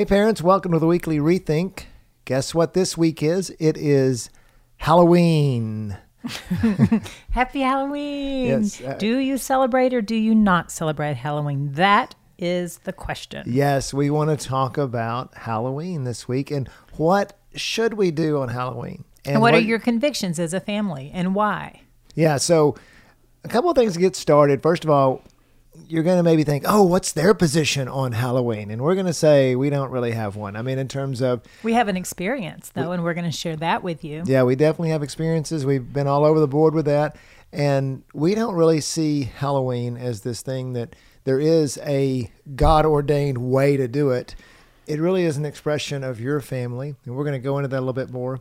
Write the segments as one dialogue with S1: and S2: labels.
S1: Hey, parents, welcome to the weekly rethink. Guess what this week is? It is Halloween.
S2: Happy Halloween!
S1: Yes, uh,
S2: do you celebrate or do you not celebrate Halloween? That is the question.
S1: Yes, we want to talk about Halloween this week and what should we do on Halloween?
S2: And, what, are your convictions as a family and why?
S1: Yeah, so a couple of things to get started. First of all, you're going to maybe think, oh, what's their position on Halloween? And we're going to say we don't really have one. I mean, in terms of.
S2: We have an experience, though, and we're going to share that with you.
S1: Yeah, we definitely have experiences. We've been all over the board with that. And we don't really see Halloween as this thing that there is a God ordained way to do it. It really is an expression of your family. And we're going to go into that a little bit more.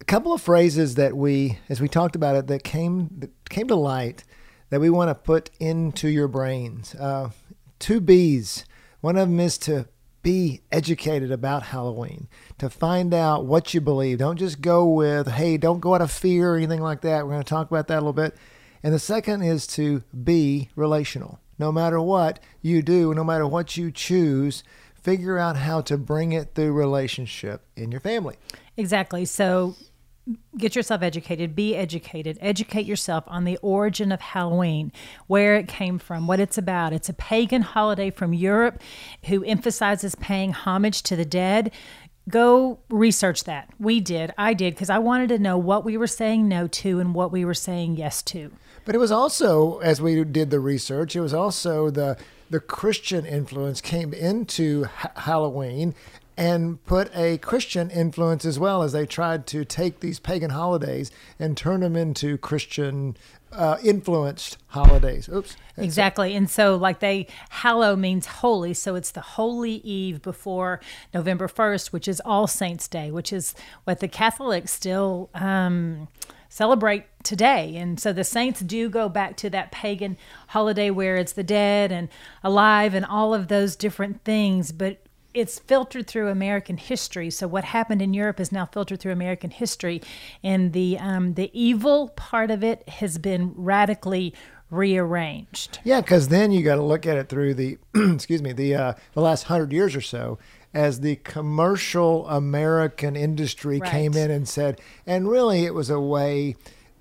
S1: A couple of phrases that we, as we talked about it, that came, that came to light that we want to put into your brains. Uh, two B's. One of them is to be educated about Halloween, to find out what you believe. Don't just go with, hey, don't go out of fear or anything like that. We're going to talk about that a little bit. And the second is to be relational. No matter what you do, no matter what you choose, figure out how to bring it through relationship in your family.
S2: Exactly. So get yourself educated, be educated, educate yourself on the origin of Halloween, where it came from, what it's about. It's a pagan holiday from Europe who emphasizes paying homage to the dead. Go research that. We did. I did because I wanted to know what we were saying no to and what we were saying yes to.
S1: But it was also, as we did the research, it was also the the Christian influence came into ha- Halloween and put a Christian influence as well as they tried to take these pagan holidays and turn them into Christian uh, influenced holidays. Oops.
S2: Exactly. And so, like, they, hallow means holy. So it's the holy eve before November 1st, which is All Saints' Day, which is what the Catholics still um, celebrate today. And so the saints do go back to that pagan holiday where it's the dead and alive and all of those different things. But it's filtered through American history. So what happened in Europe is now filtered through American history, and the um, the evil part of it has been radically rearranged.
S1: Yeah, because then you got to look at it through the excuse me the uh, the last hundred years or so. As the commercial American industry
S2: Right.
S1: came in and said, and really it was a way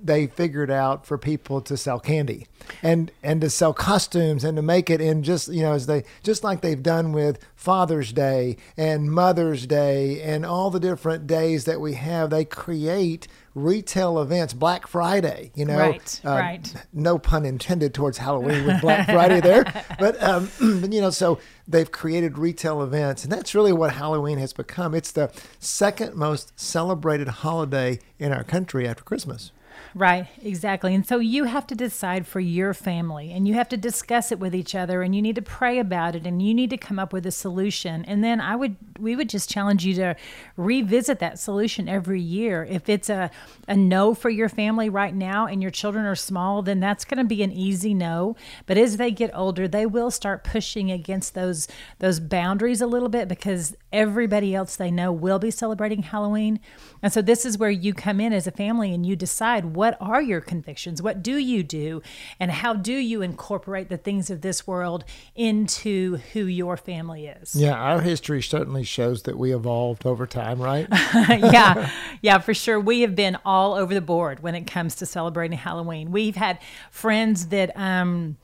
S1: they figured out for people to sell candy and and to sell costumes and to make it in just you know as they just like they've done with Father's Day and Mother's Day and all the different days that we have they create retail events Black Friday you know
S2: Right,
S1: Uh,
S2: right.
S1: no pun intended towards Halloween with Black Friday there. But um but, you know so they've created retail events and that's really what Halloween has become. It's the second most celebrated holiday in our country after Christmas
S2: Right, exactly. And so you have to decide for your family and you have to discuss it with each other and you need to pray about it and you need to come up with a solution. And then I would we would just challenge you to revisit that solution every year. If it's a a no for your family right now and your children are small, then that's going to be an easy no. But as they get older, they will start pushing against those those boundaries a little bit because everybody else they know will be celebrating Halloween. And so this is where you come in as a family and you decide what are your convictions? What do you do? And how do you incorporate the things of this world into who your family is?
S1: Yeah, our history certainly shows that we evolved over time, right?
S2: yeah, yeah, for sure. We have been all over the board when it comes to celebrating Halloween. We've had friends that um,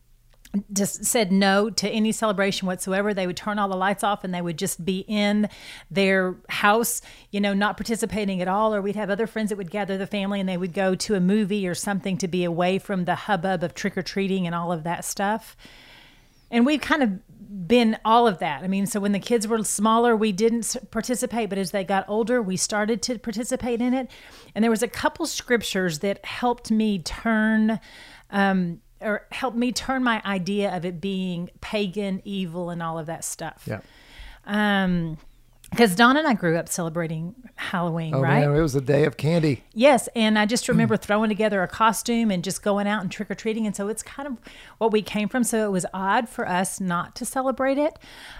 S2: just said no to any celebration whatsoever. They would turn all the lights off and they would just be in their house, you know, not participating at all. Or we'd have other friends that would gather the family and they would go to a movie or something to be away from the hubbub of trick or treating and all of that stuff. And we've kind of been all of that. I mean, so when the kids were smaller, we didn't participate, but as they got older, we started to participate in it. And there was a couple scriptures that helped me turn um, or helped me turn my idea of it being pagan, evil, and all of that stuff.
S1: Yeah.
S2: Um, because Don and I grew up celebrating Halloween,
S1: Oh
S2: right?
S1: man, it was a day of candy.
S2: Yes, and I just remember throwing together a costume and just going out and trick or treating, and so it's kind of what we came from. So it was odd for us not to celebrate it,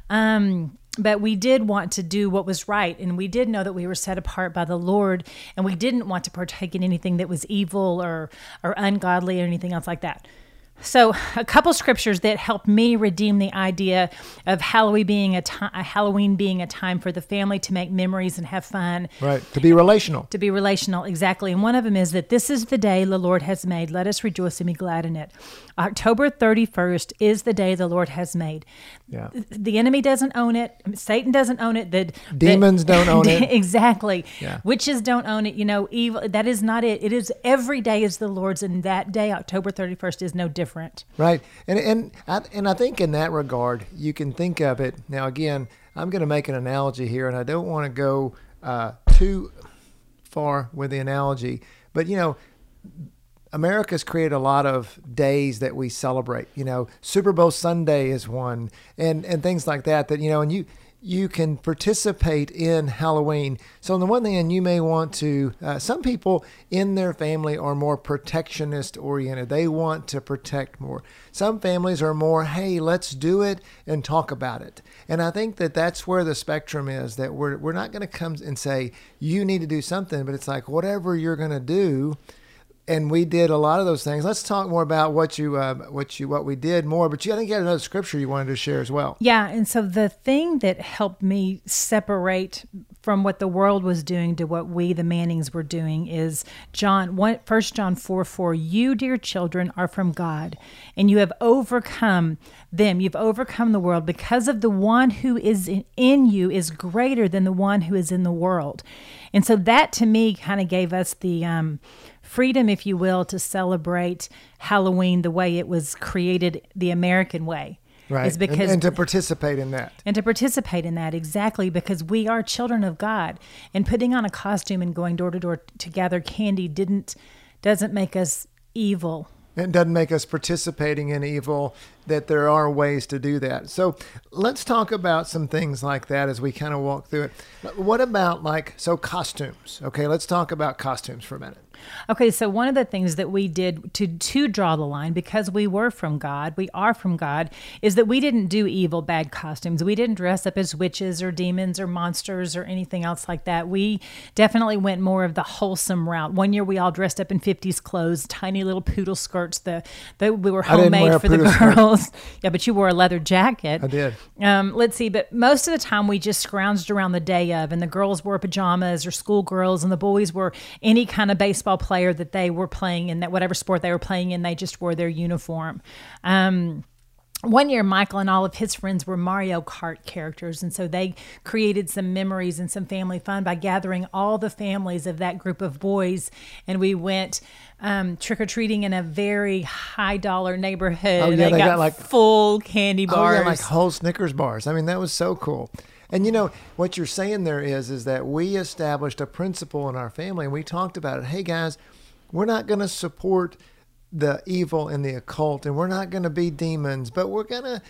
S2: um, but we did want to do what was right, and we did know that we were set apart by the Lord, and we didn't want to partake in anything that was evil or or ungodly or anything else like that. So, a couple scriptures that helped me redeem the idea of Halloween being a time, Halloween being a time for the family to make memories and have fun
S1: Right. To be relational.
S2: to be relational exactly and one of them is that this is the day the lord has made let us rejoice and be glad in it october 31st is the day the lord has made
S1: Yeah.
S2: the enemy doesn't own it satan doesn't own it the the-
S1: Demons don't own it.
S2: exactly
S1: Yeah.
S2: witches don't own it you know evil that is not it it is every day is the lord's and that day october 31st is no different
S1: Right, and and I, and I think in that regard, you can think of it. Now, again, I'm going to make an analogy here, and I don't want to go uh, too far with the analogy, but you know, America's created a lot of days that we celebrate. You know, Super Bowl Sunday is one, and and things like that. That you know, and you you can participate in Halloween. So on the one hand, you may want to. Uh, some people in their family are more protectionist oriented. They want to protect more. Some families are more, hey, let's do it and talk about it. And I think that that's where the spectrum is. That we're we're not going to come and say you need to do something, but it's like whatever you're going to do and we did a lot of those things. Let's talk more about what you uh, what you what we did more. But you I think you had another scripture you wanted to share as well.
S2: Yeah, and so the thing that helped me separate from what the world was doing to what we, the Mannings, were doing is John one First John four four. You, dear children, are from God, and you have overcome them. You've overcome the world because of the one who is in, in you is greater than the one who is in the world, and so that to me kind of gave us the. Um, freedom, if you will, to celebrate Halloween the way it was created, the American way.
S1: Right.
S2: Is because
S1: and, and to participate in that.
S2: and to participate in that exactly because we are children of God and putting on a costume and going door to door to gather candy didn't doesn't make us evil.
S1: It doesn't make us participating in evil, that there are ways to do that. So let's talk about some things like that as we kind of walk through it. What about like, so costumes? Okay, let's talk about costumes for a minute.
S2: Okay, so one of the things that we did to to draw the line because we were from God, we are from God, is that we didn't do evil bad costumes. We didn't dress up as witches or demons or monsters or anything else like that. We definitely went more of the wholesome route. One year we all dressed up in 50s clothes, tiny little poodle skirts, the, the we were
S1: I didn't wear
S2: homemade for the
S1: poodle skirt.
S2: girls. yeah, but you wore a leather jacket.
S1: I did.
S2: Um, let's see, but most of the time we just scrounged around the day of, and the girls wore pajamas or schoolgirls, and the boys were any kind of baseball player that they were playing in, that whatever sport they were playing in, they just wore their uniform. Um, one year, Michael and all of his friends were Mario Kart characters, and so they created some memories and some family fun by gathering all the families of that group of boys, and we went um, trick or treating in a very high dollar neighborhood.
S1: Oh, yeah,
S2: they,
S1: they
S2: got,
S1: got, like-
S2: full candy
S1: Oh
S2: bars.
S1: yeah, like whole Snickers bars. I mean, that was so cool. And you know what you're saying there is is that we established a principle in our family, and we talked about it. Hey guys, we're not going to support the evil and the occult, and we're not going to be demons, but we're going to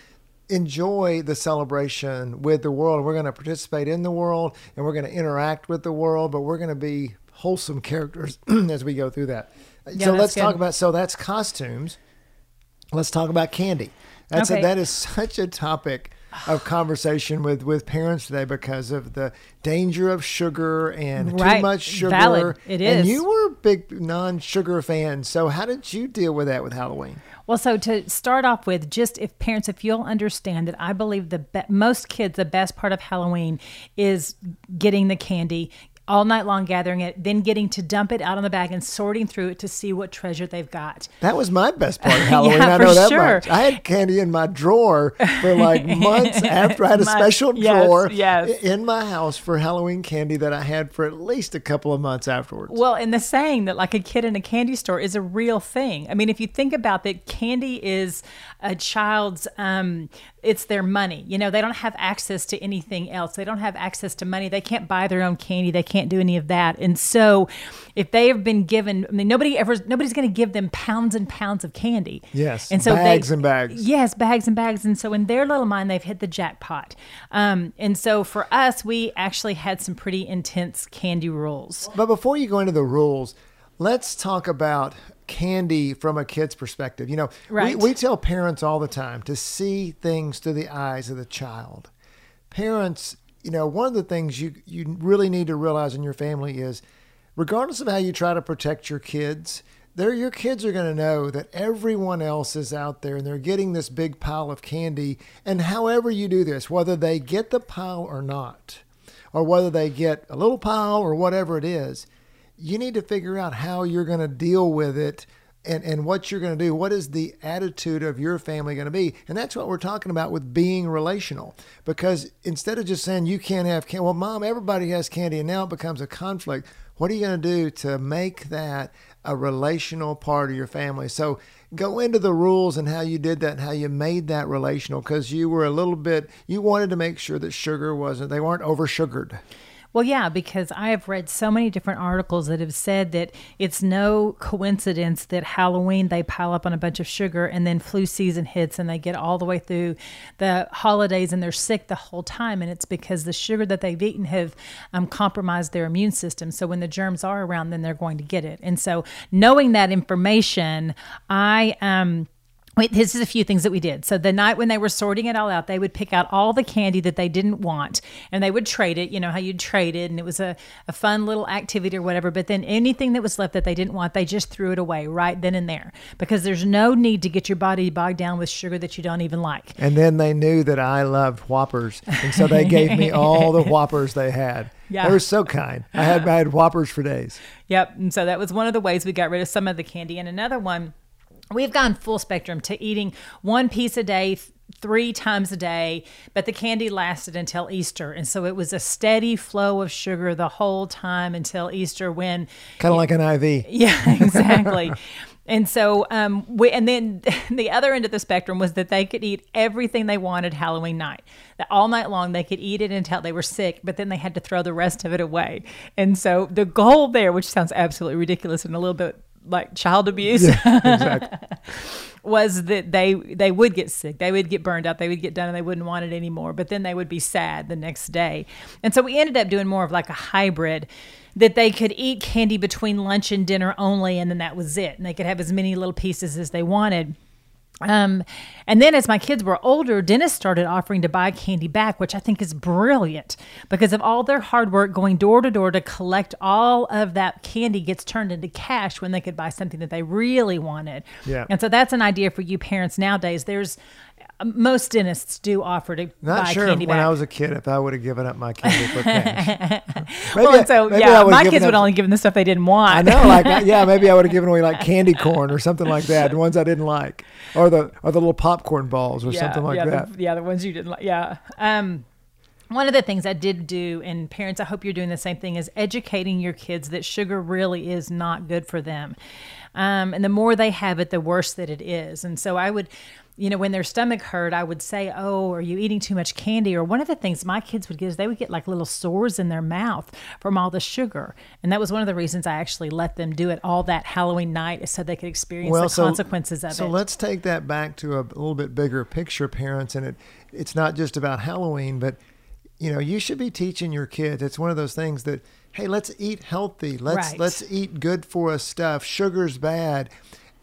S1: enjoy the celebration with the world. We're going to participate in the world, and we're going to interact with the world, but we're going to be wholesome characters as we go through that.
S2: Yeah,
S1: so let's talk about. So that's costumes. Let's talk about candy. That's
S2: Okay.
S1: a, that is such a topic of conversation with with parents today because of the danger of sugar and too much sugar.
S2: Valid. It
S1: And you were a big non-sugar fan. So how did you deal with that with Halloween?
S2: Well, so to start off with, just if parents, if you'll understand that I believe the be- most kids, the best part of Halloween is getting the candy all night long, gathering it, then getting to dump it out on the bag and sorting through it to see what treasure they've got.
S1: That was my best part of Halloween.
S2: Yeah,
S1: I know that
S2: sure.
S1: much. I had candy in my drawer for like months after I had a
S2: My-
S1: special
S2: yes,
S1: drawer
S2: yes.
S1: in my house for Halloween candy that I had for at least a couple of months afterwards.
S2: Well, and the saying that like a kid in a candy store is a real thing. I mean, if you think about that, candy is a child's um, it's their money. You know, they don't have access to anything else. They don't have access to money. They can't buy their own candy. They can't do any of that. And so, if they have been given, I mean, nobody ever, nobody's going to give them pounds and pounds of candy.
S1: Yes,
S2: and so
S1: bags
S2: they,
S1: and bags.
S2: Yes, bags and bags. And so, in their little mind, they've hit the jackpot. Um, and so, for us, we actually had some pretty intense candy rules.
S1: But before you go into the rules, let's talk about candy from a kid's perspective. You know,
S2: Right.
S1: we, we tell parents all the time to see things through the eyes of the child. Parents, you know, one of the things you, you really need to realize in your family is regardless of how you try to protect your kids, they're, your kids are going to know that everyone else is out there and they're getting this big pile of candy. And however you do this, whether they get the pile or not, or whether they get a little pile or whatever it is, you need to figure out how you're going to deal with it and, and what you're going to do. What is the attitude of your family going to be? And that's what we're talking about with being relational. Because instead of just saying you can't have candy, well, mom, everybody has candy, and now it becomes a conflict. What are you going to do to make that a relational part of your family? So go into the rules and how you did that and how you made that relational because you were a little bit, you wanted to make sure that sugar wasn't, they weren't over sugared.
S2: Well, yeah, because I have read so many different articles that have said that it's no coincidence that Halloween they pile up on a bunch of sugar and then flu season hits and they get all the way through the holidays and they're sick the whole time. And it's because the sugar that they've eaten have um, compromised their immune system. So when the germs are around, then they're going to get it. And so knowing that information, I, um, Wait, this is a few things that we did. So the night when they were sorting it all out, they would pick out all the candy that they didn't want and they would trade it. You know how you'd trade it and it was a, a fun little activity or whatever. But then anything that was left that they didn't want, they just threw it away right then and there because there's no need to get your body bogged down with sugar that you don't even like.
S1: And then they knew that I loved Whoppers, and so they gave me all the Whoppers they had.
S2: Yeah.
S1: They were so kind. I had I had Whoppers for days.
S2: Yep. And so that was one of the ways we got rid of some of the candy. And another one, we've gone full spectrum to eating one piece a day three times a day but the candy lasted until easter. And so it was a steady flow of sugar the whole time until easter when
S1: Kind of like an IV.
S2: yeah exactly. And so um we and then the other end of the spectrum was that they could eat everything they wanted halloween night. That all night long they could eat it until they were sick but then they had to throw the rest of it away. And so the goal there which sounds absolutely ridiculous and a little bit like child abuse.
S1: Exactly.
S2: was that they they would get sick. They would get burned out they would get done and they wouldn't want it anymore. But then they would be sad the next day. And so we ended up doing more of like a hybrid that they could eat candy between lunch and dinner only and then that was it. And they could have as many little pieces as they wanted um, and then as my kids were older, dentists started offering to buy candy back, which I think is brilliant because of all their hard work going door to door to collect all of that candy gets turned into cash when they could buy something that they really wanted.
S1: Yeah.
S2: And so that's an idea for you parents nowadays. There's most dentists do offer to
S1: Not
S2: buy
S1: sure
S2: candy
S1: when
S2: back.
S1: I was a kid if I would have given up my candy for cash.
S2: well, so yeah, my kids would
S1: up-
S2: only give them the stuff they didn't want.
S1: I know, like yeah, maybe I would have given away like candy corn or something like that, the ones I didn't like, or the or the little popcorn balls or something like
S2: yeah,
S1: that.
S2: The, yeah, the ones you didn't like. Yeah. Um, one of the things I did do, and parents, I hope you're doing the same thing, is educating your kids that sugar really is not good for them. Um, and the more they have it, the worse that it is. And so I would, you know, when their stomach hurt, I would say, Oh, are you eating too much candy? Or one of the things my kids would get is they would get like little sores in their mouth from all the sugar. And that was one of the reasons I actually let them do it all that Halloween night is so they could experience the
S1: so-
S2: consequences of
S1: so
S2: it.
S1: So let's take that back to a little bit bigger picture, parents, and it it's not just about Halloween, but you know, you should be teaching your kids. It's one of those things that hey, let's eat healthy. Let's
S2: Right.
S1: let's eat good for us stuff. Sugar's bad.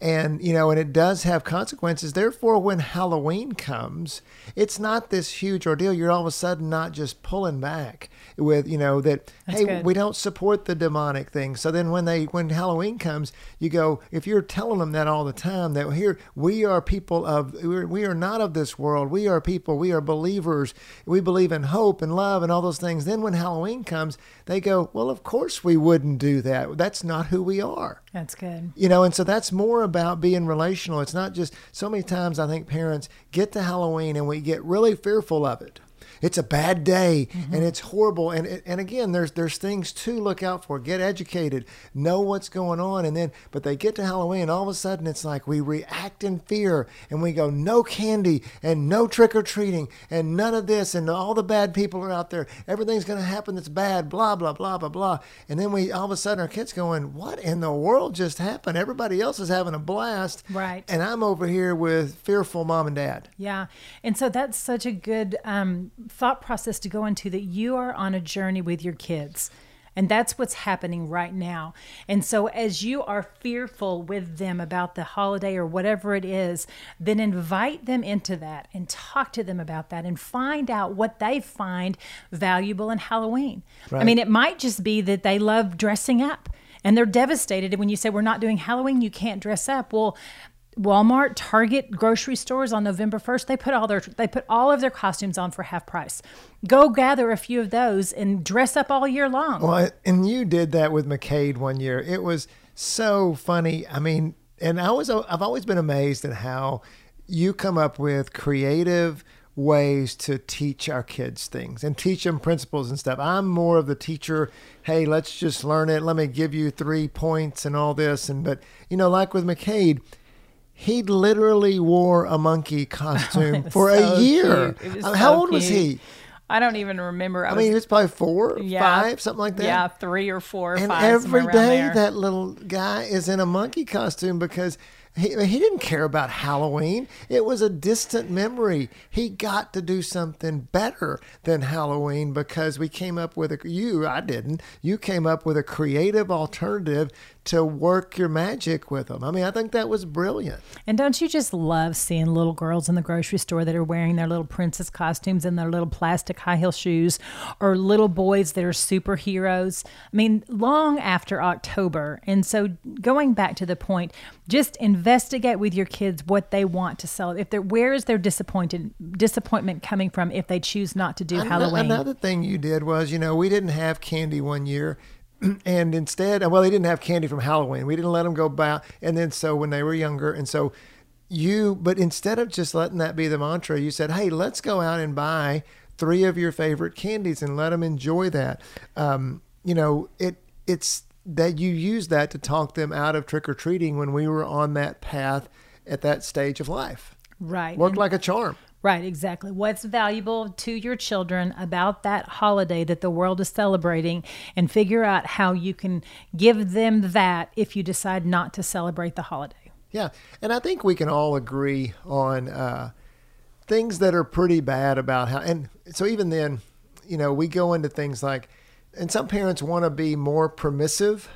S1: And you know, and it does have consequences. Therefore, when Halloween comes, it's not this huge ordeal. You're all of a sudden not just pulling back with, you know, that
S2: That's
S1: hey,
S2: good.
S1: we don't support the demonic thing. So then when they when Halloween comes, you go if you're telling them that all the time that here we are people of we're, we are not of this world. We are people. We are believers. We believe in hope and love and all those things. Then when Halloween comes, they go, well, of course we wouldn't do that. That's not who we are.
S2: That's good.
S1: You know, and so that's more about being relational. It's not just so many times I think parents get to Halloween and we get really fearful of it. It's a bad day mm-hmm. and it's horrible. And and again, there's there's things to look out for. Get educated, know what's going on, and then but they get to Halloween, and all of a sudden it's like we react in fear and we go no candy and no trick or treating and none of this and all the bad people are out there. Everything's going to happen that's bad. Blah blah blah blah blah. And then we all of a sudden our kids going, what in the world just happened? Everybody else is having a blast,
S2: right?
S1: And I'm over here with fearful mom and dad.
S2: Yeah, and so that's such a good um, thought process to go into that you are on a journey with your kids. And that's what's happening right now. And so, as you are fearful with them about the holiday or whatever it is, then invite them into that and talk to them about that and find out what they find valuable in Halloween. Right. I mean, it might just be that they love dressing up and they're devastated when you say we're not doing Halloween, you can't dress up. Well, Walmart, Target, grocery stores on November 1st, they put all their they put all of their costumes on for half price. Go gather a few of those and dress up all year long.
S1: Well, and you did that with McCade one year. It was so funny. I mean, and I was I've always been amazed at how you come up with creative ways to teach our kids things and teach them principles and stuff. I'm more of the teacher, hey, let's just learn it. Let me give you 3 points and all this and but you know, like with McCade, he literally wore a monkey costume for so a year. How so old cute. was he?
S2: I don't even remember.
S1: I, I was, mean, he was probably four, yeah, five, something like that.
S2: Yeah, three or four. Or
S1: and
S2: five,
S1: every day that little guy is in a monkey costume because he, he didn't care about Halloween. It was a distant memory. He got to do something better than Halloween because we came up with a you I didn't. You came up with a creative alternative to work your magic with them. I mean, I think that was brilliant.
S2: And don't you just love seeing little girls in the grocery store that are wearing their little princess costumes and their little plastic high heel shoes, or little boys that are superheroes? I mean, long after October. And so, going back to the point, just investigate with your kids what they want to sell. If they're where is their disappointed disappointment coming from if they choose not to do another, Halloween?
S1: Another thing you did was, you know, we didn't have candy one year and instead, well, they didn't have candy from Halloween. We didn't let them go buy. And then so when they were younger, and so you, but instead of just letting that be the mantra, you said, hey, let's go out and buy three of your favorite candies and let them enjoy that. Um, you know, it it's that you use that to talk them out of trick or treating when we were on that path at that stage of life.
S2: Right.
S1: Worked like a charm.
S2: Right, exactly. What's valuable to your children about that holiday that the world is celebrating, and figure out how you can give them that if you decide not to celebrate the holiday.
S1: Yeah, and I think we can all agree on uh, things that are pretty bad about how, and so even then, you know, we go into things like, and some parents want to be more permissive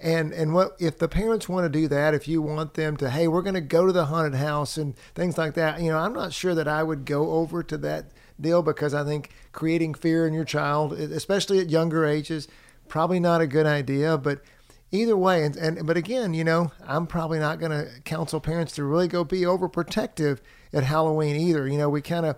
S1: and and what if the parents want to do that? If you want them to, hey, we're going to go to the haunted house and things like that. You know, I'm not sure that I would go over to that deal because I think creating fear in your child, especially at younger ages, probably not a good idea. But either way, and, and but again, you know, I'm probably not going to counsel parents to really go be overprotective at Halloween either. You know, we kind of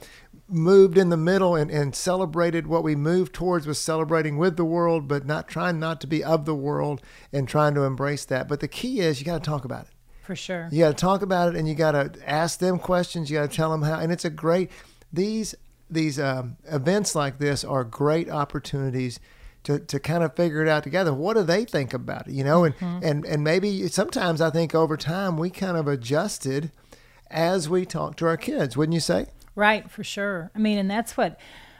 S1: moved in the middle and, and celebrated what we moved towards was celebrating with the world, but not trying not to be of the world and trying to embrace that. But the key is you got to talk about it.
S2: For sure.
S1: You got to talk about it and you got to ask them questions. You got to tell them how. And it's a great, these, these um, events like this are great opportunities to, to kind of figure it out together. What do they think about it? You know, and, mm-hmm. and, and maybe sometimes I think over time we kind of adjusted as we talk to our kids, wouldn't you say?
S2: Right, for sure. I mean, and that's what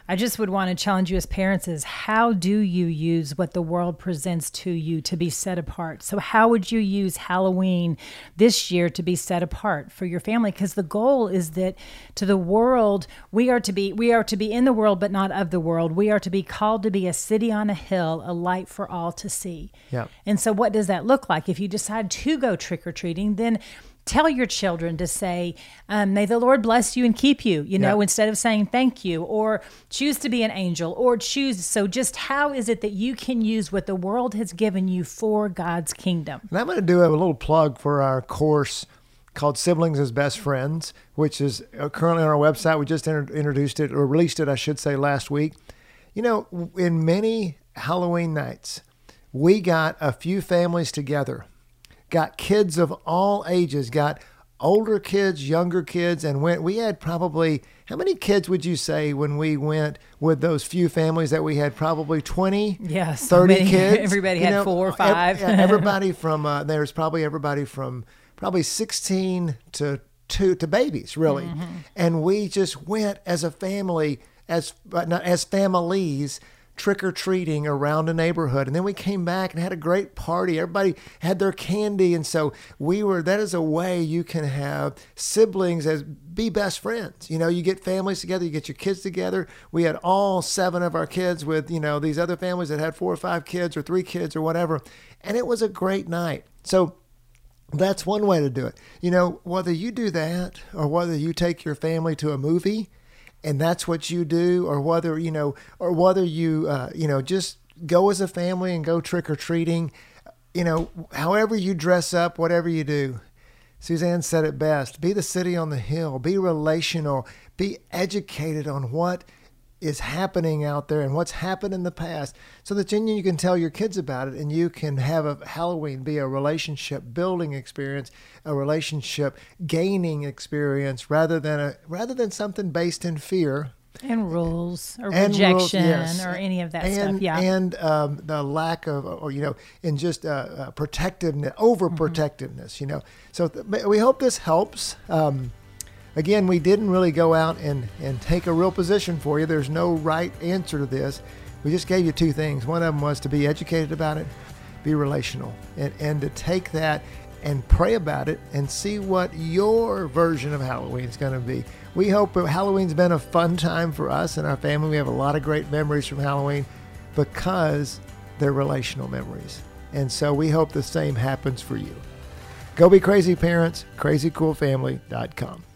S2: I just would want to challenge you as parents is how do you use what the world presents to you to be set apart? So how would you use Halloween this year to be set apart for your family? Because the goal is that to the world we are to be we are to be in the world but not of the world. We are to be called to be a city on a hill, a light for all to see.
S1: Yeah.
S2: And so what does that look like? If you decide to go trick or treating, then tell your children to say, um, May the Lord bless you and keep you, you know, yeah. instead of saying thank you or choose to be an angel or choose. So, just how is it that you can use what the world has given you for God's kingdom?
S1: And I'm going to do a little plug for our course called Siblings as Best Friends, which is uh, currently on our website. We just inter- introduced it or released it, I should say, last week. You know, in many Halloween nights, we got a few families together got kids of all ages, got older kids, younger kids, and went. We had probably how many kids would you say when we went with those few families that we had? Probably twenty.
S2: Yes,
S1: 30
S2: many-
S1: kids.
S2: everybody
S1: You
S2: had
S1: know,
S2: four or five.
S1: everybody from uh, there's probably everybody from probably sixteen to two to babies really,
S2: Mm-hmm.
S1: and we just went as a family as not as families trick or treating around a neighborhood. And then we came back and had a great party. Everybody had their candy. And so we were, that is a way you can have siblings as be best friends. You know, you get families together, you get your kids together. We had all seven of our kids with, you know, these other families that had four or five kids or three kids or whatever. And it was a great night. So that's one way to do it. You know, whether you do that or whether you take your family to a movie and that's what you do, or whether, you know, or whether you, uh, you know, just go as a family and go trick or treating, you know, however you dress up, whatever you do. Suzanne said it best be the city on the hill, be relational, be educated on what is happening out there and what's happened in the past so that then you can tell your kids about it and you can have a Halloween be a relationship building experience, a relationship gaining experience rather than a rather than something based in fear
S2: and rules or
S1: and
S2: rejection
S1: rules, yes.
S2: or any of that
S1: and,
S2: stuff. Yeah.
S1: and um, the lack of, or you know, in just uh, uh, protectiveness, overprotectiveness. You know, so th- we hope this helps. Um, again, we didn't really go out and and take a real position for you. There's no right answer to this. We just gave you two things. One of them was to be educated about it, be relational, and and to take that and pray about it and see what your version of Halloween is going to be. We hope Halloween's been a fun time for us and our family. We have a lot of great memories from Halloween because they're relational memories. And so we hope the same happens for you. Go be crazy parents, crazycoolfamily.com.